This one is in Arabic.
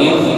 их